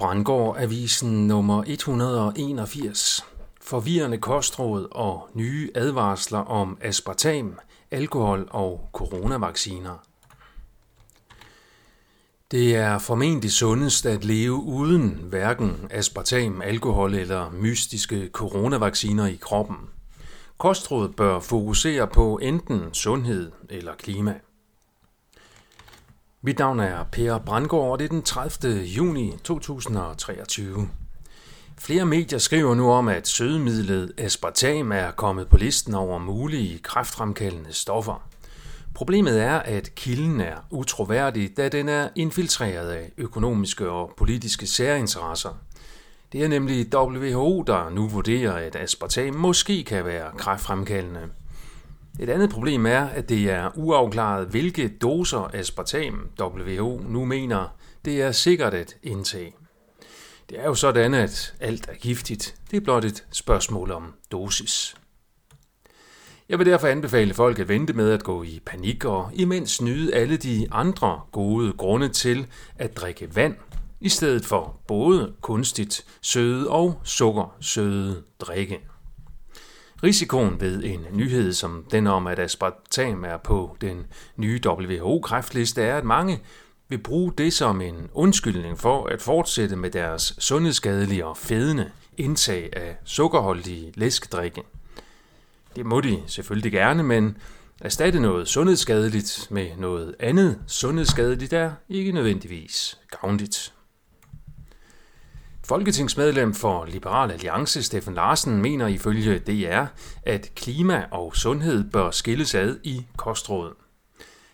Brandgård Avisen nummer 181. Forvirrende kostråd og nye advarsler om aspartam, alkohol og coronavacciner. Det er formentlig sundest at leve uden hverken aspartam, alkohol eller mystiske coronavacciner i kroppen. Kostrådet bør fokusere på enten sundhed eller klima. Mit navn er Per Brandgaard, og det er den 30. juni 2023. Flere medier skriver nu om, at sødemidlet aspartam er kommet på listen over mulige kræftfremkaldende stoffer. Problemet er, at kilden er utroværdig, da den er infiltreret af økonomiske og politiske særinteresser. Det er nemlig WHO, der nu vurderer, at aspartam måske kan være kræftfremkaldende. Et andet problem er, at det er uafklaret, hvilke doser aspartam WHO nu mener, det er sikkert at indtage. Det er jo sådan, at alt er giftigt. Det er blot et spørgsmål om dosis. Jeg vil derfor anbefale folk at vente med at gå i panik og imens nyde alle de andre gode grunde til at drikke vand, i stedet for både kunstigt søde og sukkersøde drikke. Risikoen ved en nyhed som den om, at aspartam er på den nye WHO-kræftliste, er, at mange vil bruge det som en undskyldning for at fortsætte med deres sundhedsskadelige og fedende indtag af sukkerholdige læskedrikke. Det må de selvfølgelig gerne, men erstatte noget sundhedsskadeligt med noget andet sundhedsskadeligt er ikke nødvendigvis gavnligt. Folketingsmedlem for Liberal Alliance, Steffen Larsen, mener ifølge DR, at klima og sundhed bør skilles ad i kostrådet.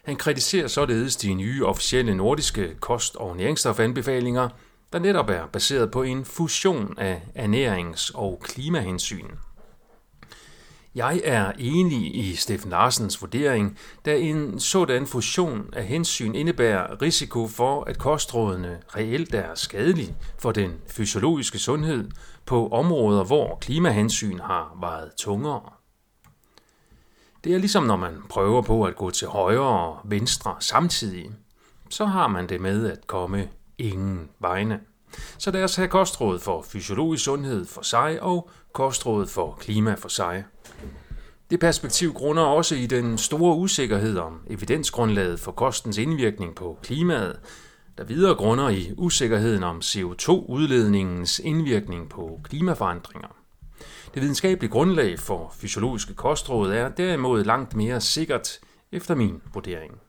Han kritiserer således de nye officielle nordiske kost- og næringsstofanbefalinger, der netop er baseret på en fusion af ernærings- og klimahensyn. Jeg er enig i Steffen Larsens vurdering, da en sådan fusion af hensyn indebærer risiko for, at kostrådene reelt er skadelige for den fysiologiske sundhed på områder, hvor klimahensyn har vejet tungere. Det er ligesom når man prøver på at gå til højre og venstre samtidig, så har man det med at komme ingen vegne. Så lad os have kostråd for fysiologisk sundhed for sig og kostråd for klima for sig. Det perspektiv grunder også i den store usikkerhed om evidensgrundlaget for kostens indvirkning på klimaet, der videre grunder i usikkerheden om CO2-udledningens indvirkning på klimaforandringer. Det videnskabelige grundlag for fysiologiske kostråd er derimod langt mere sikkert efter min vurdering.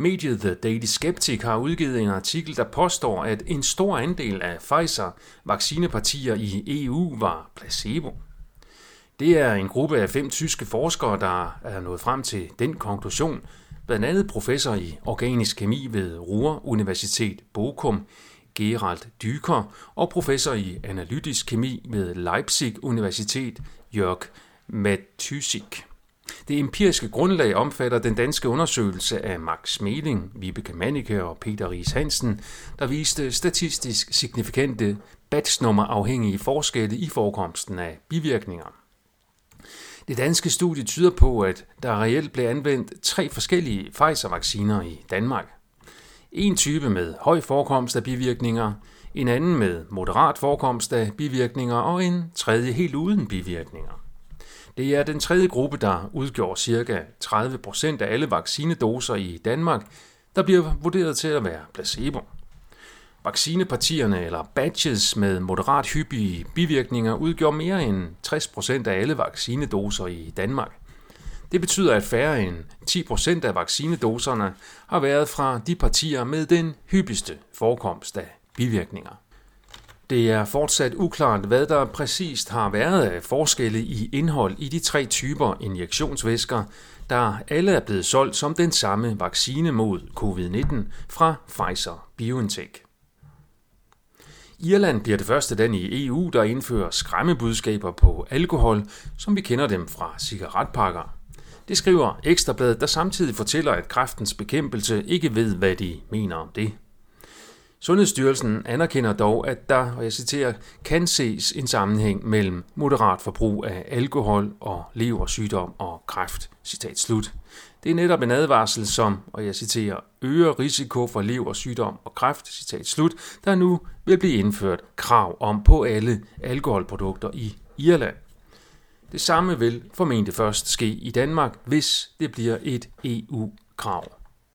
Mediet The Daily Skeptic har udgivet en artikel, der påstår, at en stor andel af Pfizer-vaccinepartier i EU var placebo. Det er en gruppe af fem tyske forskere, der er nået frem til den konklusion, blandt andet professor i organisk kemi ved Ruhr Universitet Bochum, Gerald Dyker, og professor i analytisk kemi ved Leipzig Universitet, Jörg Matysik. Det empiriske grundlag omfatter den danske undersøgelse af Max Meling, Vibeke Manike og Peter Ries Hansen, der viste statistisk signifikante batchnummerafhængige forskelle i forekomsten af bivirkninger. Det danske studie tyder på, at der reelt blev anvendt tre forskellige Pfizer-vacciner i Danmark. En type med høj forekomst af bivirkninger, en anden med moderat forekomst af bivirkninger og en tredje helt uden bivirkninger. Det er den tredje gruppe, der udgjorde ca. 30% af alle vaccinedoser i Danmark, der bliver vurderet til at være placebo. Vaccinepartierne eller batches med moderat hyppige bivirkninger udgjorde mere end 60% af alle vaccinedoser i Danmark. Det betyder, at færre end 10% af vaccinedoserne har været fra de partier med den hyppigste forekomst af bivirkninger. Det er fortsat uklart, hvad der præcist har været af forskelle i indhold i de tre typer injektionsvæsker, der alle er blevet solgt som den samme vaccine mod covid-19 fra Pfizer-BioNTech. Irland bliver det første land i EU, der indfører skræmmebudskaber på alkohol, som vi kender dem fra cigaretpakker. Det skriver Ekstrabladet, der samtidig fortæller, at kræftens bekæmpelse ikke ved, hvad de mener om det. Sundhedsstyrelsen anerkender dog, at der, og jeg citerer, kan ses en sammenhæng mellem moderat forbrug af alkohol og leversygdom og kræft. Citat slut. Det er netop en advarsel, som, og jeg citerer, øger risiko for leversygdom og kræft, citat slut, der nu vil blive indført krav om på alle alkoholprodukter i Irland. Det samme vil formentlig først ske i Danmark, hvis det bliver et EU-krav.